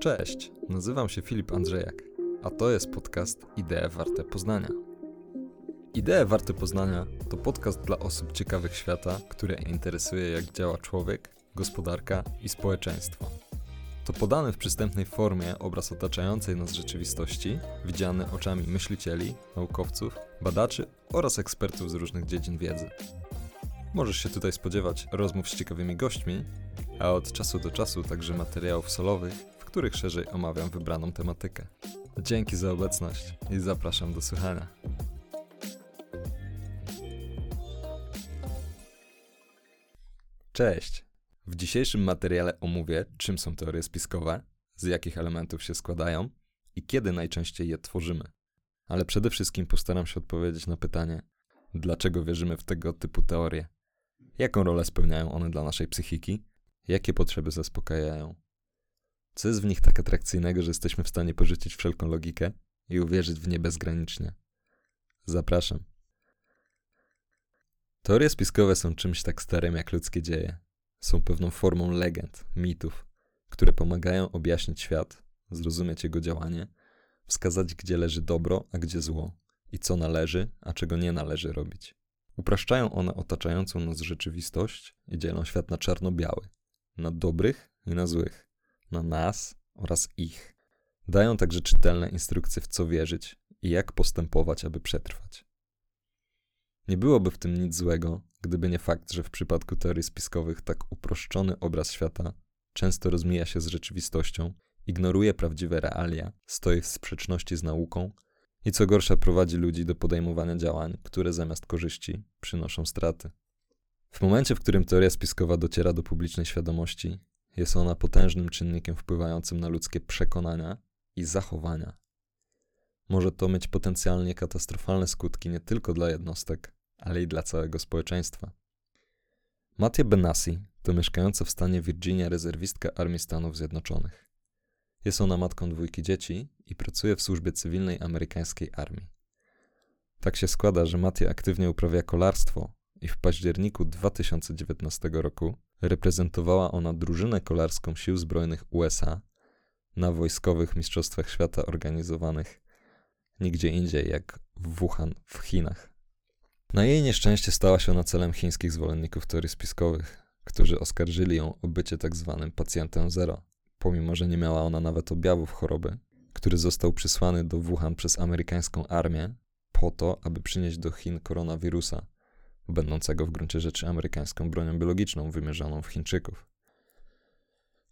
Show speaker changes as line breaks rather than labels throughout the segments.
Cześć, nazywam się Filip Andrzejak, a to jest podcast Idee Warte Poznania. Idee Warte Poznania to podcast dla osób ciekawych świata, które interesuje jak działa człowiek, gospodarka i społeczeństwo. To podany w przystępnej formie obraz otaczającej nas rzeczywistości, widziany oczami myślicieli, naukowców, badaczy oraz ekspertów z różnych dziedzin wiedzy. Możesz się tutaj spodziewać rozmów z ciekawymi gośćmi, a od czasu do czasu także materiałów solowych, których szerzej omawiam wybraną tematykę. Dzięki za obecność i zapraszam do słuchania. Cześć! W dzisiejszym materiale omówię, czym są teorie spiskowe, z jakich elementów się składają i kiedy najczęściej je tworzymy. Ale przede wszystkim postaram się odpowiedzieć na pytanie, dlaczego wierzymy w tego typu teorie, jaką rolę spełniają one dla naszej psychiki, jakie potrzeby zaspokajają. Co jest w nich tak atrakcyjnego, że jesteśmy w stanie porzucić wszelką logikę i uwierzyć w nie bezgranicznie? Zapraszam. Teorie spiskowe są czymś tak starym jak ludzkie dzieje. Są pewną formą legend, mitów, które pomagają objaśnić świat, zrozumieć jego działanie, wskazać, gdzie leży dobro, a gdzie zło, i co należy, a czego nie należy robić. Upraszczają one otaczającą nas rzeczywistość i dzielą świat na czarno-biały, na dobrych i na złych, na nas oraz ich. Dają także czytelne instrukcje, w co wierzyć i jak postępować, aby przetrwać. Nie byłoby w tym nic złego, gdyby nie fakt, że w przypadku teorii spiskowych tak uproszczony obraz świata często rozmija się z rzeczywistością, ignoruje prawdziwe realia, stoi w sprzeczności z nauką i co gorsza prowadzi ludzi do podejmowania działań, które zamiast korzyści przynoszą straty. W momencie, w którym teoria spiskowa dociera do publicznej świadomości, jest ona potężnym czynnikiem wpływającym na ludzkie przekonania i zachowania. Może to mieć potencjalnie katastrofalne skutki nie tylko dla jednostek, ale i dla całego społeczeństwa. Mattia Benassi to mieszkająca w stanie Virginia rezerwistka Armii Stanów Zjednoczonych. Jest ona matką dwójki dzieci i pracuje w służbie cywilnej amerykańskiej armii. Tak się składa, że Mattia aktywnie uprawia kolarstwo i w październiku 2019 roku reprezentowała ona drużynę kolarską Sił Zbrojnych USA na wojskowych Mistrzostwach Świata organizowanych nigdzie indziej jak w Wuhan w Chinach. Na jej nieszczęście stała się ona celem chińskich zwolenników teorii spiskowych, którzy oskarżyli ją o bycie tak zwanym pacjentem zero, pomimo że nie miała ona nawet objawów choroby, który został przysłany do Wuhan przez amerykańską armię po to, aby przynieść do Chin koronawirusa, będącego w gruncie rzeczy amerykańską bronią biologiczną wymierzoną w Chińczyków.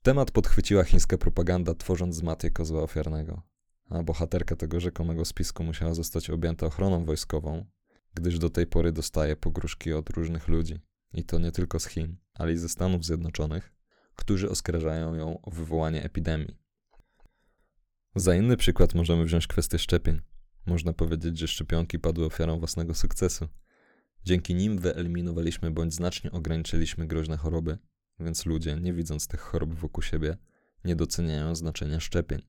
Temat podchwyciła chińska propaganda, tworząc z Maty kozła ofiarnego, a bohaterka tego rzekomego spisku musiała zostać objęta ochroną wojskową, gdyż do tej pory dostaje pogróżki od różnych ludzi, i to nie tylko z Chin, ale i ze Stanów Zjednoczonych, którzy oskarżają ją o wywołanie epidemii. Za inny przykład możemy wziąć kwestię szczepień. Można powiedzieć, że szczepionki padły ofiarą własnego sukcesu. Dzięki nim wyeliminowaliśmy bądź znacznie ograniczyliśmy groźne choroby, więc ludzie, nie widząc tych chorób wokół siebie, nie doceniają znaczenia szczepień.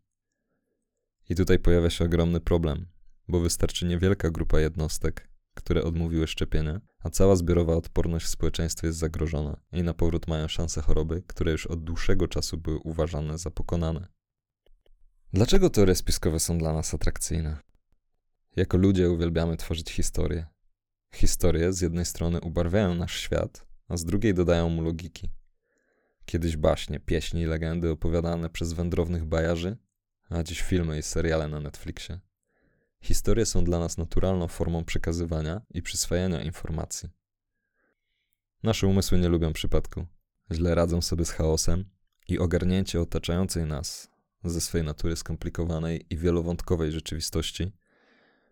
I tutaj pojawia się ogromny problem, bo wystarczy niewielka grupa jednostek, które odmówiły szczepienia, a cała zbiorowa odporność w społeczeństwie jest zagrożona i na powrót mają szanse choroby, które już od dłuższego czasu były uważane za pokonane. Dlaczego teorie spiskowe są dla nas atrakcyjne? Jako ludzie uwielbiamy tworzyć historie. Historie z jednej strony ubarwiają nasz świat, a z drugiej dodają mu logiki. Kiedyś baśnie, pieśni i legendy opowiadane przez wędrownych bajarzy, a dziś filmy i seriale na Netflixie. Historie są dla nas naturalną formą przekazywania i przyswajania informacji. Nasze umysły nie lubią przypadku. Źle radzą sobie z chaosem i ogarnięcie otaczającej nas ze swej natury skomplikowanej i wielowątkowej rzeczywistości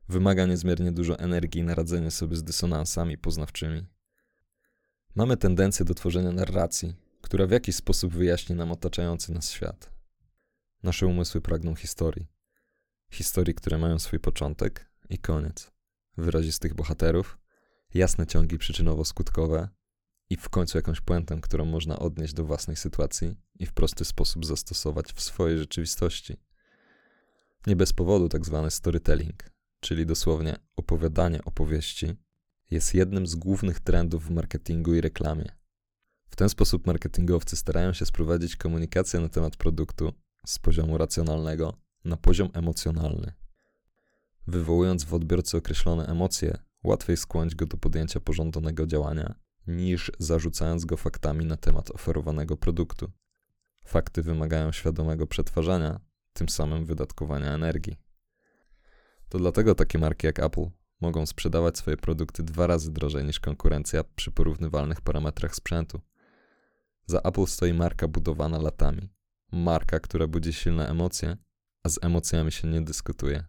wymaga niezmiernie dużo energii na radzenie sobie z dysonansami poznawczymi. Mamy tendencję do tworzenia narracji, która w jakiś sposób wyjaśni nam otaczający nas świat. Nasze umysły pragną historii. Historii, które mają swój początek i koniec, wyrazistych bohaterów, jasne ciągi przyczynowo-skutkowe i w końcu jakąś puentę, którą można odnieść do własnej sytuacji i w prosty sposób zastosować w swojej rzeczywistości. Nie bez powodu tak zwany storytelling, czyli dosłownie opowiadanie opowieści, jest jednym z głównych trendów w marketingu i reklamie. W ten sposób marketingowcy starają się sprowadzić komunikację na temat produktu z poziomu racjonalnego na poziom emocjonalny. Wywołując w odbiorcy określone emocje, łatwiej skłonić go do podjęcia pożądanego działania, niż zarzucając go faktami na temat oferowanego produktu. Fakty wymagają świadomego przetwarzania, tym samym wydatkowania energii. To dlatego takie marki jak Apple mogą sprzedawać swoje produkty dwa razy drożej niż konkurencja przy porównywalnych parametrach sprzętu. Za Apple stoi marka budowana latami. Marka, która budzi silne emocje, a z emocjami się nie dyskutuje.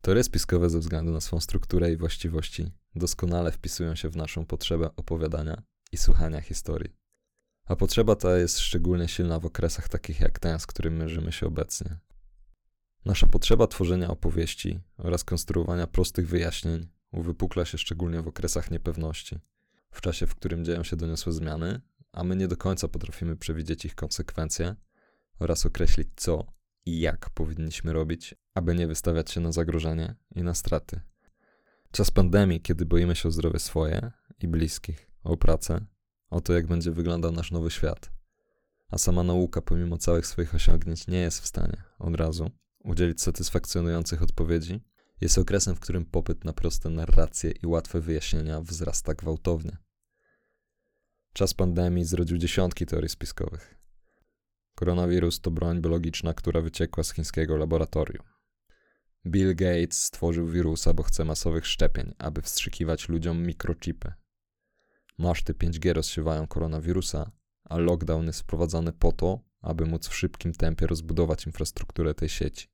Teorie spiskowe ze względu na swą strukturę i właściwości doskonale wpisują się w naszą potrzebę opowiadania i słuchania historii. A potrzeba ta jest szczególnie silna w okresach takich jak ten, z którym mierzymy się obecnie. Nasza potrzeba tworzenia opowieści oraz konstruowania prostych wyjaśnień uwypukla się szczególnie w okresach niepewności, w czasie, w którym dzieją się doniosłe zmiany, a my nie do końca potrafimy przewidzieć ich konsekwencje oraz określić co i jak powinniśmy robić, aby nie wystawiać się na zagrożenie i na straty. Czas pandemii, kiedy boimy się o zdrowie swoje i bliskich, o pracę, o to, jak będzie wyglądał nasz nowy świat. A sama nauka, pomimo całych swoich osiągnięć, nie jest w stanie od razu udzielić satysfakcjonujących odpowiedzi, jest okresem, w którym popyt na proste narracje i łatwe wyjaśnienia wzrasta gwałtownie. Czas pandemii zrodził dziesiątki teorii spiskowych. Koronawirus to broń biologiczna, która wyciekła z chińskiego laboratorium. Bill Gates stworzył wirusa, bo chce masowych szczepień, aby wstrzykiwać ludziom mikrochipy. Maszty 5G rozsiewają koronawirusa, a lockdown jest wprowadzany po to, aby móc w szybkim tempie rozbudować infrastrukturę tej sieci.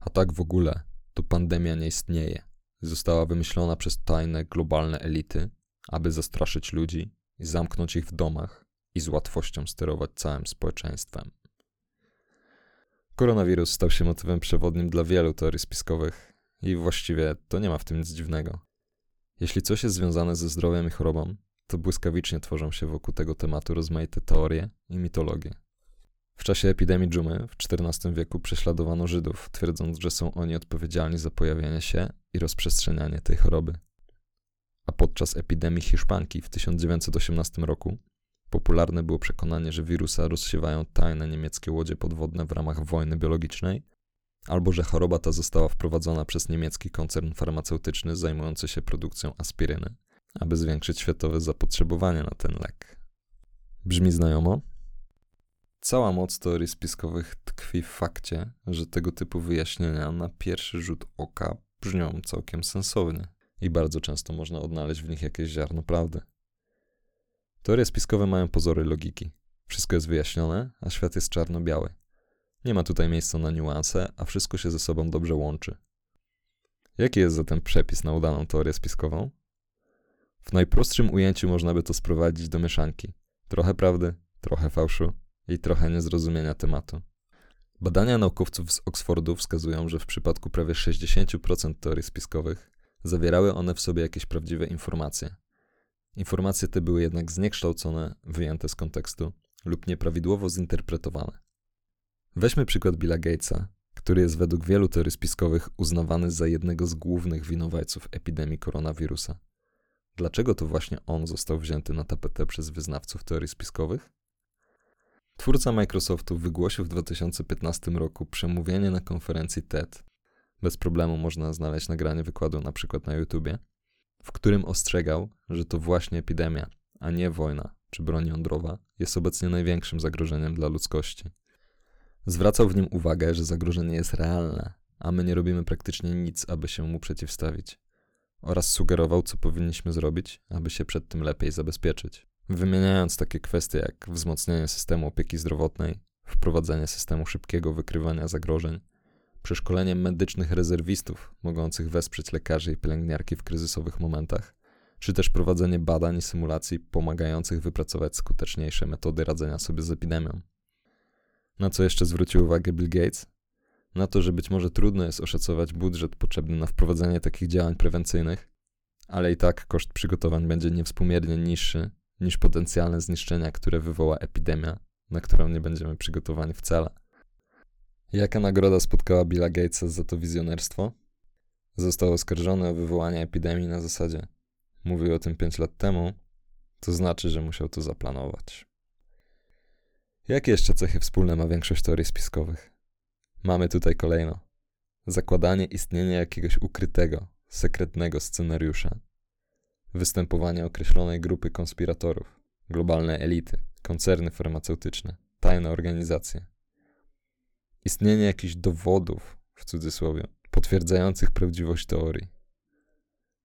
A tak w ogóle, to pandemia nie istnieje. Została wymyślona przez tajne, globalne elity, aby zastraszyć ludzi zamknąć ich w domach i z łatwością sterować całym społeczeństwem. Koronawirus stał się motywem przewodnim dla wielu teorii spiskowych i właściwie to nie ma w tym nic dziwnego. Jeśli coś jest związane ze zdrowiem i chorobą, to błyskawicznie tworzą się wokół tego tematu rozmaite teorie i mitologie. W czasie epidemii dżumy w XIV wieku prześladowano Żydów, twierdząc, że są oni odpowiedzialni za pojawienie się i rozprzestrzenianie tej choroby. A podczas epidemii hiszpanki w 1918 roku popularne było przekonanie, że wirusa rozsiewają tajne niemieckie łodzie podwodne w ramach wojny biologicznej, albo że choroba ta została wprowadzona przez niemiecki koncern farmaceutyczny zajmujący się produkcją aspiryny, aby zwiększyć światowe zapotrzebowanie na ten lek. Brzmi znajomo? Cała moc teorii spiskowych tkwi w fakcie, że tego typu wyjaśnienia na pierwszy rzut oka brzmią całkiem sensownie i bardzo często można odnaleźć w nich jakieś ziarno prawdy. Teorie spiskowe mają pozory logiki. Wszystko jest wyjaśnione, a świat jest czarno-biały. Nie ma tutaj miejsca na niuanse, a wszystko się ze sobą dobrze łączy. Jaki jest zatem przepis na udaną teorię spiskową? W najprostszym ujęciu można by to sprowadzić do mieszanki. Trochę prawdy, trochę fałszu, i trochę niezrozumienia tematu. Badania naukowców z Oxfordu wskazują, że w przypadku prawie 60% teorii spiskowych zawierały one w sobie jakieś prawdziwe informacje. Informacje te były jednak zniekształcone, wyjęte z kontekstu lub nieprawidłowo zinterpretowane. Weźmy przykład Billa Gatesa, który jest według wielu teorii spiskowych uznawany za jednego z głównych winowajców epidemii koronawirusa. Dlaczego to właśnie on został wzięty na tapetę przez wyznawców teorii spiskowych? Twórca Microsoftu wygłosił w 2015 roku przemówienie na konferencji TED. Bez problemu można znaleźć nagranie wykładu na przykład na YouTubie, w którym ostrzegał, że to właśnie epidemia, a nie wojna czy broń jądrowa jest obecnie największym zagrożeniem dla ludzkości. Zwracał w nim uwagę, że zagrożenie jest realne, a my nie robimy praktycznie nic, aby się mu przeciwstawić. Oraz sugerował, co powinniśmy zrobić, aby się przed tym lepiej zabezpieczyć. Wymieniając takie kwestie jak wzmocnienie systemu opieki zdrowotnej, wprowadzenie systemu szybkiego wykrywania zagrożeń, przeszkolenie medycznych rezerwistów mogących wesprzeć lekarzy i pielęgniarki w kryzysowych momentach, czy też prowadzenie badań i symulacji pomagających wypracować skuteczniejsze metody radzenia sobie z epidemią. Na co jeszcze zwrócił uwagę Bill Gates? Na to, że być może trudno jest oszacować budżet potrzebny na wprowadzenie takich działań prewencyjnych, ale i tak koszt przygotowań będzie niewspółmiernie niższy niż potencjalne zniszczenia, które wywoła epidemia, na którą nie będziemy przygotowani wcale. Jaka nagroda spotkała Billa Gatesa za to wizjonerstwo? Został oskarżony o wywołanie epidemii na zasadzie mówił o tym 5 lat temu, to znaczy, że musiał to zaplanować. Jakie jeszcze cechy wspólne ma większość teorii spiskowych? Mamy tutaj kolejno. Zakładanie istnienia jakiegoś ukrytego, sekretnego scenariusza. Występowanie określonej grupy konspiratorów, globalne elity, koncerny farmaceutyczne, tajne organizacje. Istnienie jakichś dowodów, w cudzysłowie, potwierdzających prawdziwość teorii.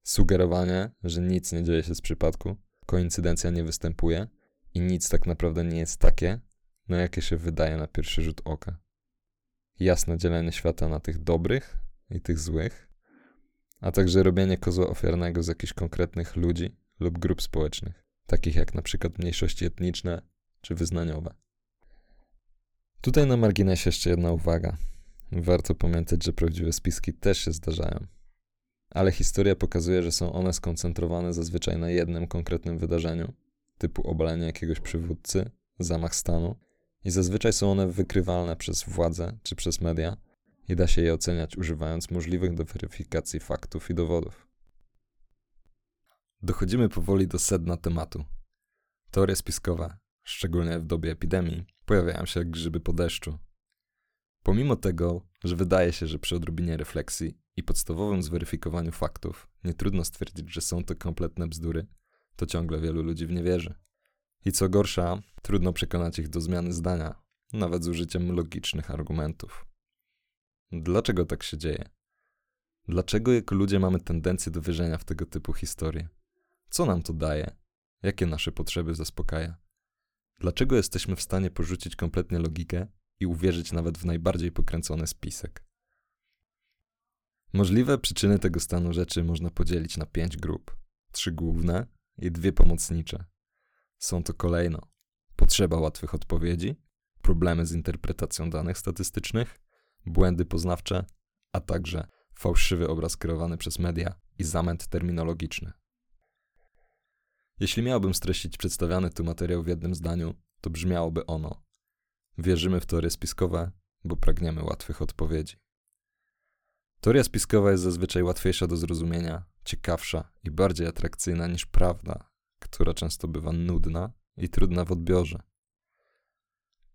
Sugerowanie, że nic nie dzieje się z przypadku, koincydencja nie występuje i nic tak naprawdę nie jest takie, na jakie się wydaje na pierwszy rzut oka. Jasne dzielenie świata na tych dobrych i tych złych, a także robienie kozła ofiarnego z jakichś konkretnych ludzi lub grup społecznych, takich jak na przykład mniejszości etniczne czy wyznaniowe. Tutaj na marginesie jeszcze jedna uwaga. Warto pamiętać, że prawdziwe spiski też się zdarzają. Ale historia pokazuje, że są one skoncentrowane zazwyczaj na jednym konkretnym wydarzeniu, typu obalenie jakiegoś przywódcy, zamach stanu, i zazwyczaj są one wykrywalne przez władze czy przez media i da się je oceniać używając możliwych do weryfikacji faktów i dowodów. Dochodzimy powoli do sedna tematu. Teorie spiskowe, szczególnie w dobie epidemii, pojawiają się jak grzyby po deszczu. Pomimo tego, że wydaje się, że przy odrobinie refleksji i podstawowym zweryfikowaniu faktów nie trudno stwierdzić, że są to kompletne bzdury, to ciągle wielu ludzi w nie wierzy. I co gorsza, trudno przekonać ich do zmiany zdania, nawet z użyciem logicznych argumentów. Dlaczego tak się dzieje? Dlaczego jako ludzie mamy tendencję do wierzenia w tego typu historie? Co nam to daje? Jakie nasze potrzeby zaspokaja? Dlaczego jesteśmy w stanie porzucić kompletnie logikę i uwierzyć nawet w najbardziej pokręcony spisek? Możliwe przyczyny tego stanu rzeczy można podzielić na pięć grup: trzy główne i dwie pomocnicze. Są to kolejno potrzeba łatwych odpowiedzi, problemy z interpretacją danych statystycznych, błędy poznawcze, a także fałszywy obraz kreowany przez media i zamęt terminologiczny. Jeśli miałbym streścić przedstawiany tu materiał w jednym zdaniu, to brzmiałoby ono: Wierzymy w teorie spiskowe, bo pragniemy łatwych odpowiedzi. Teoria spiskowa jest zazwyczaj łatwiejsza do zrozumienia, ciekawsza i bardziej atrakcyjna niż prawda, która często bywa nudna i trudna w odbiorze.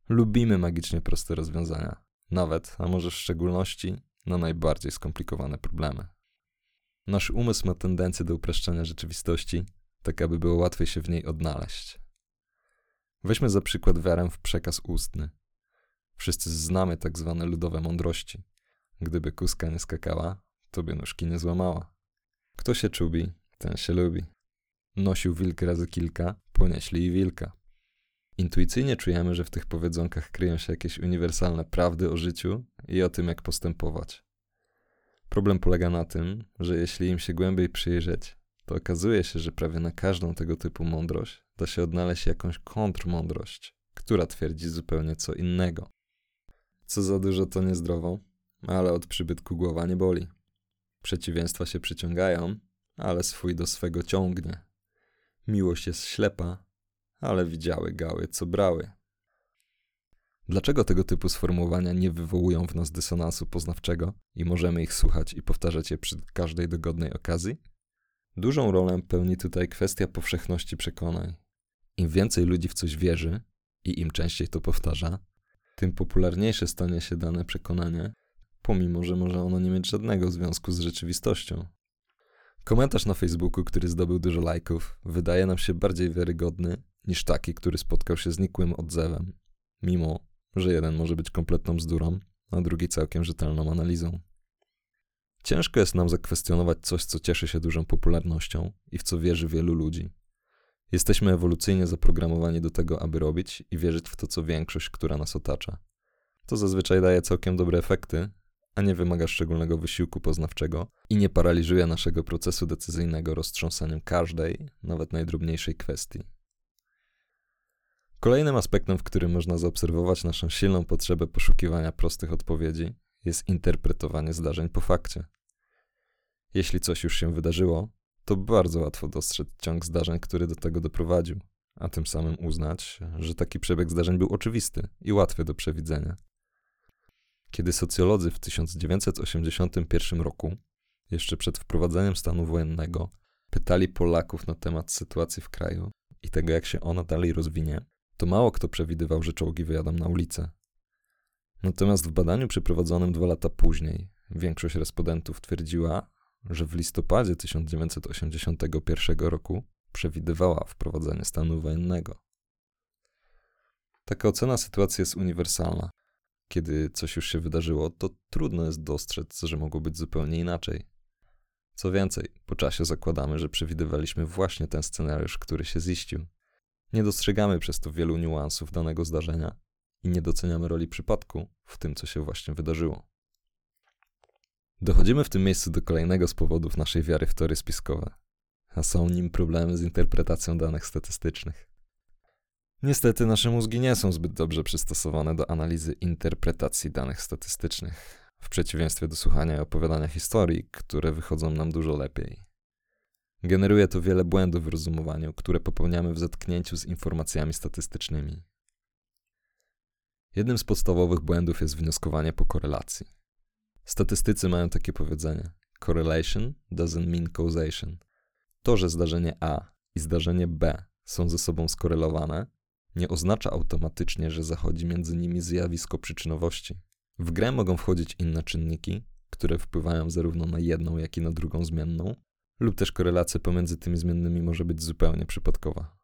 Lubimy magicznie proste rozwiązania, nawet, a może w szczególności, na najbardziej skomplikowane problemy. Nasz umysł ma tendencję do upraszczania rzeczywistości, tak aby było łatwiej się w niej odnaleźć. Weźmy za przykład wiarę w przekaz ustny. Wszyscy znamy tak zwane ludowe mądrości. Gdyby kuska nie skakała, to by nóżki nie złamała. Kto się czubi, ten się lubi. Nosił wilk razy kilka, ponieśli i wilka. Intuicyjnie czujemy, że w tych powiedzonkach kryją się jakieś uniwersalne prawdy o życiu i o tym, jak postępować. Problem polega na tym, że jeśli im się głębiej przyjrzeć, to okazuje się, że prawie na każdą tego typu mądrość da się odnaleźć jakąś kontrmądrość, która twierdzi zupełnie co innego. Co za dużo to niezdrowo, ale od przybytku głowa nie boli. Przeciwieństwa się przyciągają, ale swój do swego ciągnie. Miłość jest ślepa, ale widziały gały, co brały. Dlaczego tego typu sformułowania nie wywołują w nas dysonansu poznawczego i możemy ich słuchać i powtarzać je przy każdej dogodnej okazji? Dużą rolę pełni tutaj kwestia powszechności przekonań. Im więcej ludzi w coś wierzy i im częściej to powtarza, tym popularniejsze stanie się dane przekonanie, pomimo że może ono nie mieć żadnego związku z rzeczywistością. Komentarz na Facebooku, który zdobył dużo lajków, wydaje nam się bardziej wiarygodny niż taki, który spotkał się z nikłym odzewem, mimo że jeden może być kompletną bzdurą, a drugi całkiem rzetelną analizą. Ciężko jest nam zakwestionować coś, co cieszy się dużą popularnością i w co wierzy wielu ludzi. Jesteśmy ewolucyjnie zaprogramowani do tego, aby robić i wierzyć w to, co większość, która nas otacza. To zazwyczaj daje całkiem dobre efekty, a nie wymaga szczególnego wysiłku poznawczego i nie paraliżuje naszego procesu decyzyjnego roztrząsaniem każdej, nawet najdrobniejszej kwestii. Kolejnym aspektem, w którym można zaobserwować naszą silną potrzebę poszukiwania prostych odpowiedzi, jest interpretowanie zdarzeń po fakcie. Jeśli coś już się wydarzyło, to bardzo łatwo dostrzec ciąg zdarzeń, który do tego doprowadził, a tym samym uznać, że taki przebieg zdarzeń był oczywisty i łatwy do przewidzenia. Kiedy socjolodzy w 1981 roku, jeszcze przed wprowadzeniem stanu wojennego, pytali Polaków na temat sytuacji w kraju i tego, jak się ona dalej rozwinie, to mało kto przewidywał, że czołgi wyjadą na ulicę. Natomiast w badaniu przeprowadzonym dwa lata później większość respondentów twierdziła, że w listopadzie 1981 roku przewidywała wprowadzenie stanu wojennego. Taka ocena sytuacji jest uniwersalna. Kiedy coś już się wydarzyło, to trudno jest dostrzec, że mogło być zupełnie inaczej. Co więcej, po czasie zakładamy, że przewidywaliśmy właśnie ten scenariusz, który się ziścił. Nie dostrzegamy przez to wielu niuansów danego zdarzenia i nie doceniamy roli przypadku w tym, co się właśnie wydarzyło. Dochodzimy w tym miejscu do kolejnego z powodów naszej wiary w teorie spiskowe, a są nim problemy z interpretacją danych statystycznych. Niestety nasze mózgi nie są zbyt dobrze przystosowane do analizy interpretacji danych statystycznych, w przeciwieństwie do słuchania i opowiadania historii, które wychodzą nam dużo lepiej. Generuje to wiele błędów w rozumowaniu, które popełniamy w zetknięciu z informacjami statystycznymi. Jednym z podstawowych błędów jest wnioskowanie po korelacji. Statystycy mają takie powiedzenie: correlation doesn't mean causation. To, że zdarzenie A i zdarzenie B są ze sobą skorelowane, nie oznacza automatycznie, że zachodzi między nimi zjawisko przyczynowości. W grę mogą wchodzić inne czynniki, które wpływają zarówno na jedną, jak i na drugą zmienną, lub też korelacja pomiędzy tymi zmiennymi może być zupełnie przypadkowa.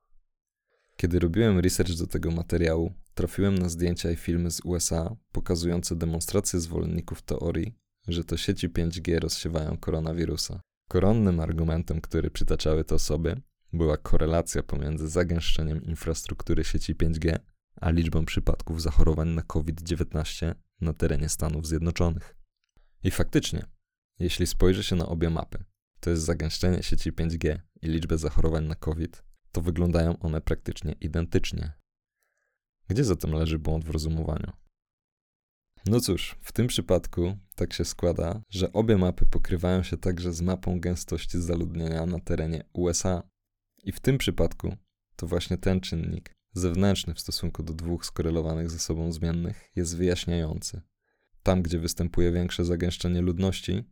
Kiedy robiłem research do tego materiału, trafiłem na zdjęcia i filmy z USA pokazujące demonstracje zwolenników teorii, że to sieci 5G rozsiewają koronawirusa. Koronnym argumentem, który przytaczały te osoby, była korelacja pomiędzy zagęszczeniem infrastruktury sieci 5G a liczbą przypadków zachorowań na COVID-19 na terenie Stanów Zjednoczonych. I faktycznie, jeśli spojrzy się na obie mapy, to jest zagęszczenie sieci 5G i liczbę zachorowań na COVID, to wyglądają one praktycznie identycznie. Gdzie zatem leży błąd w rozumowaniu? No cóż, w tym przypadku tak się składa, że obie mapy pokrywają się także z mapą gęstości zaludnienia na terenie USA. I w tym przypadku to właśnie ten czynnik, zewnętrzny w stosunku do dwóch skorelowanych ze sobą zmiennych, jest wyjaśniający. Tam, gdzie występuje większe zagęszczenie ludności,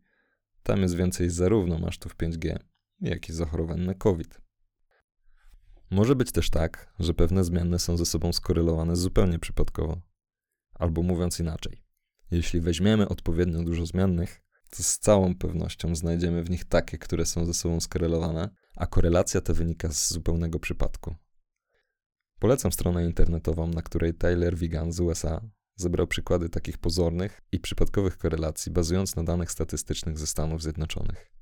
tam jest więcej zarówno masztów 5G, jak i zachorowań na COVID. Może być też tak, że pewne zmiany są ze sobą skorelowane zupełnie przypadkowo. Albo mówiąc inaczej, jeśli weźmiemy odpowiednio dużo zmiennych, to z całą pewnością znajdziemy w nich takie, które są ze sobą skorelowane, a korelacja ta wynika z zupełnego przypadku. Polecam stronę internetową, na której Tyler Wigan z USA zebrał przykłady takich pozornych i przypadkowych korelacji, bazując na danych statystycznych ze Stanów Zjednoczonych.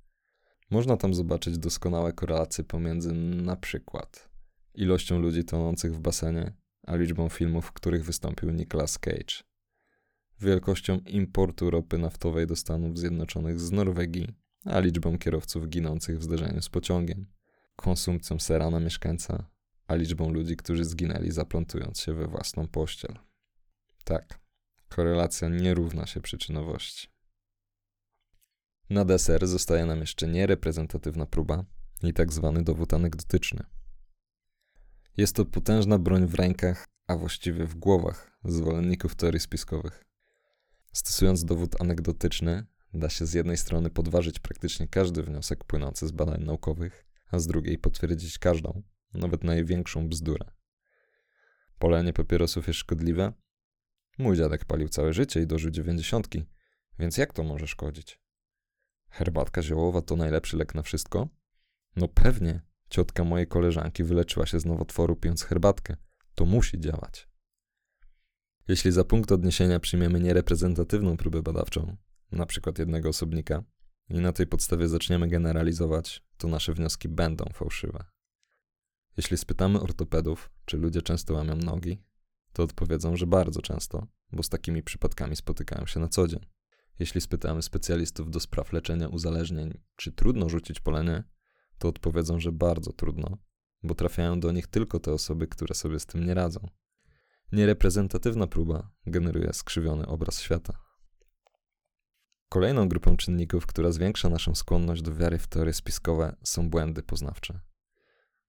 Można tam zobaczyć doskonałe korelacje pomiędzy na przykład ilością ludzi tonących w basenie, a liczbą filmów, w których wystąpił Nicolas Cage, wielkością importu ropy naftowej do Stanów Zjednoczonych z Norwegii, a liczbą kierowców ginących w zderzeniu z pociągiem, konsumpcją sera na mieszkańca, a liczbą ludzi, którzy zginęli zaplątując się we własną pościel. Tak, korelacja nie równa się przyczynowości. Na deser zostaje nam jeszcze niereprezentatywna próba i tak zwany dowód anegdotyczny. Jest to potężna broń w rękach, a właściwie w głowach zwolenników teorii spiskowych. Stosując dowód anegdotyczny, da się z jednej strony podważyć praktycznie każdy wniosek płynący z badań naukowych, a z drugiej potwierdzić każdą, nawet największą bzdurę. Polenie papierosów jest szkodliwe? Mój dziadek palił całe życie i dożył dziewięćdziesiątki, więc jak to może szkodzić? Herbatka ziołowa to najlepszy lek na wszystko? No pewnie, Ciotka mojej koleżanki wyleczyła się z nowotworu pijąc herbatkę. To musi działać. Jeśli za punkt odniesienia przyjmiemy niereprezentatywną próbę badawczą, na przykład jednego osobnika, i na tej podstawie zaczniemy generalizować, to nasze wnioski będą fałszywe. Jeśli spytamy ortopedów, czy ludzie często łamią nogi, to odpowiedzą, że bardzo często, bo z takimi przypadkami spotykają się na co dzień. Jeśli spytamy specjalistów do spraw leczenia uzależnień, czy trudno rzucić polenie, to odpowiedzą, że bardzo trudno, bo trafiają do nich tylko te osoby, które sobie z tym nie radzą. Niereprezentatywna próba generuje skrzywiony obraz świata. Kolejną grupą czynników, która zwiększa naszą skłonność do wiary w teorie spiskowe, są błędy poznawcze.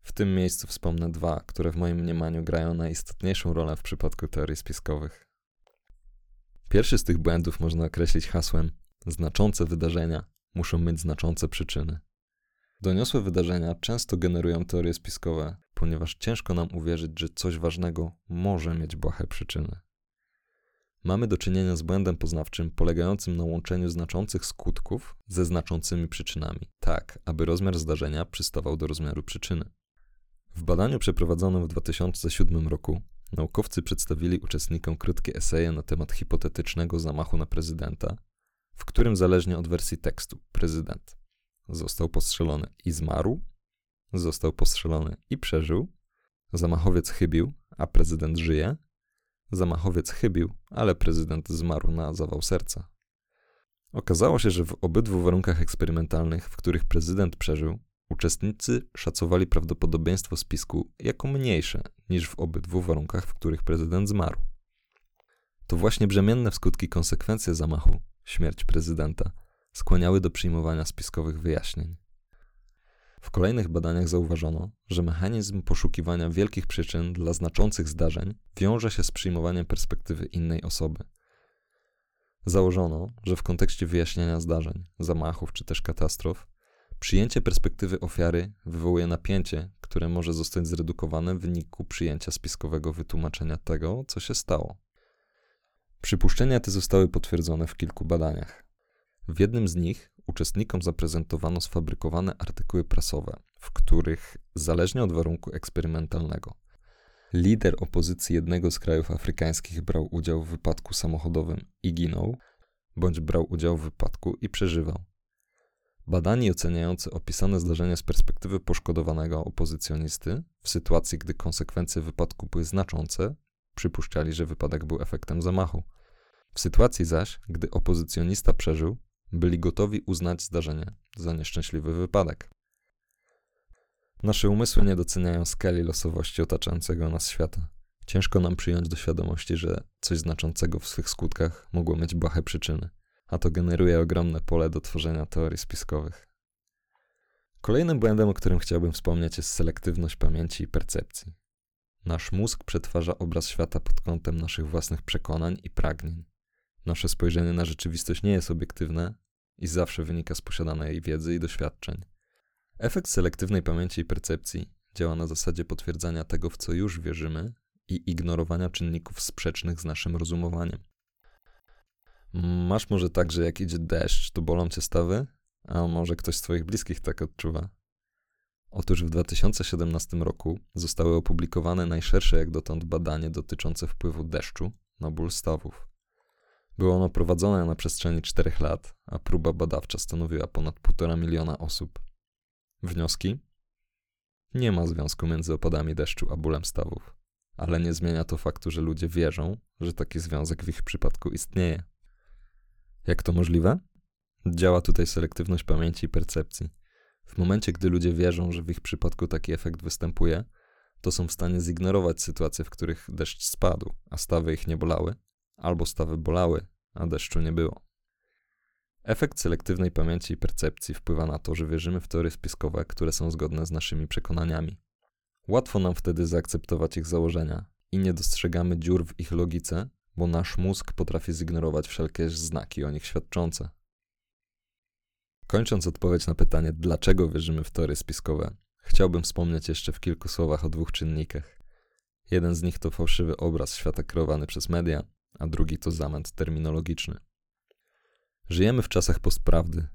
W tym miejscu wspomnę dwa, które w moim mniemaniu grają najistotniejszą rolę w przypadku teorii spiskowych. Pierwszy z tych błędów można określić hasłem: znaczące wydarzenia muszą mieć znaczące przyczyny. Doniosłe wydarzenia często generują teorie spiskowe, ponieważ ciężko nam uwierzyć, że coś ważnego może mieć błahe przyczyny. Mamy do czynienia z błędem poznawczym polegającym na łączeniu znaczących skutków ze znaczącymi przyczynami, tak aby rozmiar zdarzenia przystawał do rozmiaru przyczyny. W badaniu przeprowadzonym w 2007 roku naukowcy przedstawili uczestnikom krótkie eseje na temat hipotetycznego zamachu na prezydenta, w którym zależnie od wersji tekstu prezydent został postrzelony i zmarł, został postrzelony i przeżył, zamachowiec chybił, a prezydent żyje, zamachowiec chybił, ale prezydent zmarł na zawał serca. Okazało się, że w obydwu warunkach eksperymentalnych, w których prezydent przeżył, uczestnicy szacowali prawdopodobieństwo spisku jako mniejsze niż w obydwu warunkach, w których prezydent zmarł. To właśnie brzemienne w skutki konsekwencje zamachu, śmierć prezydenta, skłaniały do przyjmowania spiskowych wyjaśnień. W kolejnych badaniach zauważono, że mechanizm poszukiwania wielkich przyczyn dla znaczących zdarzeń wiąże się z przyjmowaniem perspektywy innej osoby. Założono, że w kontekście wyjaśniania zdarzeń, zamachów czy też katastrof, przyjęcie perspektywy ofiary wywołuje napięcie, które może zostać zredukowane w wyniku przyjęcia spiskowego wytłumaczenia tego, co się stało. Przypuszczenia te zostały potwierdzone w kilku badaniach. W jednym z nich uczestnikom zaprezentowano sfabrykowane artykuły prasowe, w których, zależnie od warunku eksperymentalnego, lider opozycji jednego z krajów afrykańskich brał udział w wypadku samochodowym i ginął, bądź brał udział w wypadku i przeżywał. Badani oceniający opisane zdarzenia z perspektywy poszkodowanego opozycjonisty, w sytuacji gdy konsekwencje wypadku były znaczące, przypuszczali, że wypadek był efektem zamachu. W sytuacji zaś, gdy opozycjonista przeżył, byli gotowi uznać zdarzenie za nieszczęśliwy wypadek. Nasze umysły nie doceniają skali losowości otaczającego nas świata. Ciężko nam przyjąć do świadomości, że coś znaczącego w swych skutkach mogło mieć błahe przyczyny, a to generuje ogromne pole do tworzenia teorii spiskowych. Kolejnym błędem, o którym chciałbym wspomnieć, jest selektywność pamięci i percepcji. Nasz mózg przetwarza obraz świata pod kątem naszych własnych przekonań i pragnień. Nasze spojrzenie na rzeczywistość nie jest obiektywne i zawsze wynika z posiadanej wiedzy i doświadczeń. Efekt selektywnej pamięci i percepcji działa na zasadzie potwierdzania tego, w co już wierzymy i ignorowania czynników sprzecznych z naszym rozumowaniem. Masz może tak, że jak idzie deszcz, to bolą cię stawy? A może ktoś z twoich bliskich tak odczuwa? Otóż w 2017 roku zostały opublikowane najszersze jak dotąd badanie dotyczące wpływu deszczu na ból stawów. Było ono prowadzone na przestrzeni czterech lat, a próba badawcza stanowiła ponad 1,5 miliona osób. Wnioski? Nie ma związku między opadami deszczu a bólem stawów, ale nie zmienia to faktu, że ludzie wierzą, że taki związek w ich przypadku istnieje. Jak to możliwe? Działa tutaj selektywność pamięci i percepcji. W momencie, gdy ludzie wierzą, że w ich przypadku taki efekt występuje, to są w stanie zignorować sytuacje, w których deszcz spadł, a stawy ich nie bolały, albo stawy bolały, a deszczu nie było. Efekt selektywnej pamięci i percepcji wpływa na to, że wierzymy w teorie spiskowe, które są zgodne z naszymi przekonaniami. Łatwo nam wtedy zaakceptować ich założenia i nie dostrzegamy dziur w ich logice, bo nasz mózg potrafi zignorować wszelkie znaki o nich świadczące. Kończąc odpowiedź na pytanie, dlaczego wierzymy w teorie spiskowe, chciałbym wspomnieć jeszcze w kilku słowach o dwóch czynnikach. Jeden z nich to fałszywy obraz świata kreowany przez media, a drugi to zamęt terminologiczny. Żyjemy w czasach postprawdy.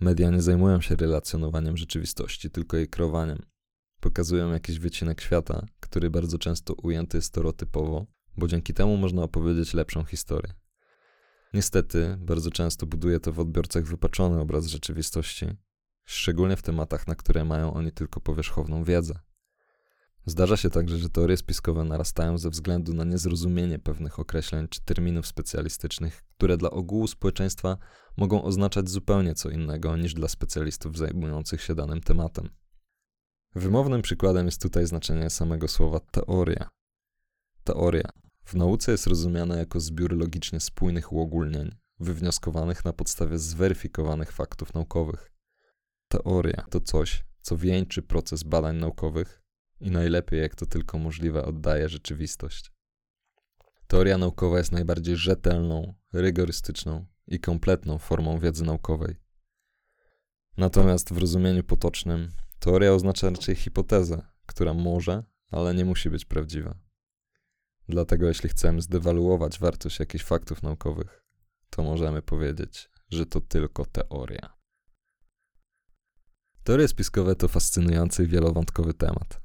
Media nie zajmują się relacjonowaniem rzeczywistości, tylko jej kreowaniem. Pokazują jakiś wycinek świata, który bardzo często ujęty jest stereotypowo, bo dzięki temu można opowiedzieć lepszą historię. Niestety, bardzo często buduje to w odbiorcach wypaczony obraz rzeczywistości, szczególnie w tematach, na które mają oni tylko powierzchowną wiedzę. Zdarza się także, że teorie spiskowe narastają ze względu na niezrozumienie pewnych określeń czy terminów specjalistycznych, które dla ogółu społeczeństwa mogą oznaczać zupełnie co innego niż dla specjalistów zajmujących się danym tematem. Wymownym przykładem jest tutaj znaczenie samego słowa teoria. Teoria w nauce jest rozumiana jako zbiór logicznie spójnych uogólnień, wywnioskowanych na podstawie zweryfikowanych faktów naukowych. Teoria to coś, co wieńczy proces badań naukowych i najlepiej, jak to tylko możliwe, oddaje rzeczywistość. Teoria naukowa jest najbardziej rzetelną, rygorystyczną i kompletną formą wiedzy naukowej. Natomiast w rozumieniu potocznym teoria oznacza raczej hipotezę, która może, ale nie musi być prawdziwa. Dlatego jeśli chcemy zdewaluować wartość jakichś faktów naukowych, to możemy powiedzieć, że to tylko teoria. Teorie spiskowe to fascynujący i wielowątkowy temat.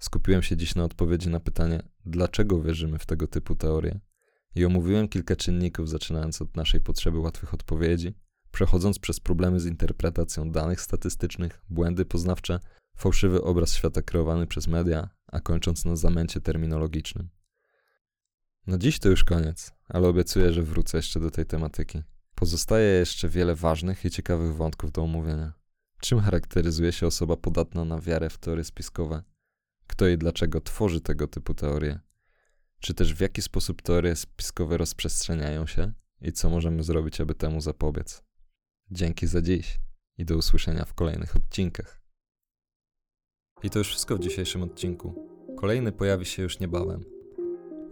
Skupiłem się dziś na odpowiedzi na pytanie, dlaczego wierzymy w tego typu teorie, i omówiłem kilka czynników, zaczynając od naszej potrzeby łatwych odpowiedzi, przechodząc przez problemy z interpretacją danych statystycznych, błędy poznawcze, fałszywy obraz świata kreowany przez media, a kończąc na zamęcie terminologicznym. No dziś to już koniec, ale obiecuję, że wrócę jeszcze do tej tematyki. Pozostaje jeszcze wiele ważnych i ciekawych wątków do omówienia. Czym charakteryzuje się osoba podatna na wiarę w teorie spiskowe? Kto i dlaczego tworzy tego typu teorie? Czy też w jaki sposób teorie spiskowe rozprzestrzeniają się i co możemy zrobić, aby temu zapobiec? Dzięki za dziś i do usłyszenia w kolejnych odcinkach. I to już wszystko w dzisiejszym odcinku. Kolejny pojawi się już niebawem.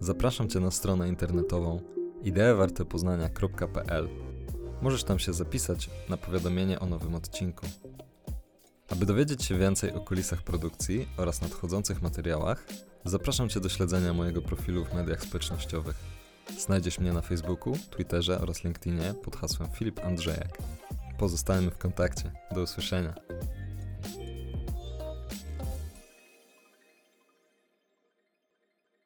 Zapraszam Cię na stronę internetową ideewartepoznania.pl. Możesz tam się zapisać na powiadomienie o nowym odcinku. Aby dowiedzieć się więcej o kulisach produkcji oraz nadchodzących materiałach, zapraszam Cię do śledzenia mojego profilu w mediach społecznościowych. Znajdziesz mnie na Facebooku, Twitterze oraz LinkedInie pod hasłem Filip Andrzejek. Pozostajemy w kontakcie. Do usłyszenia.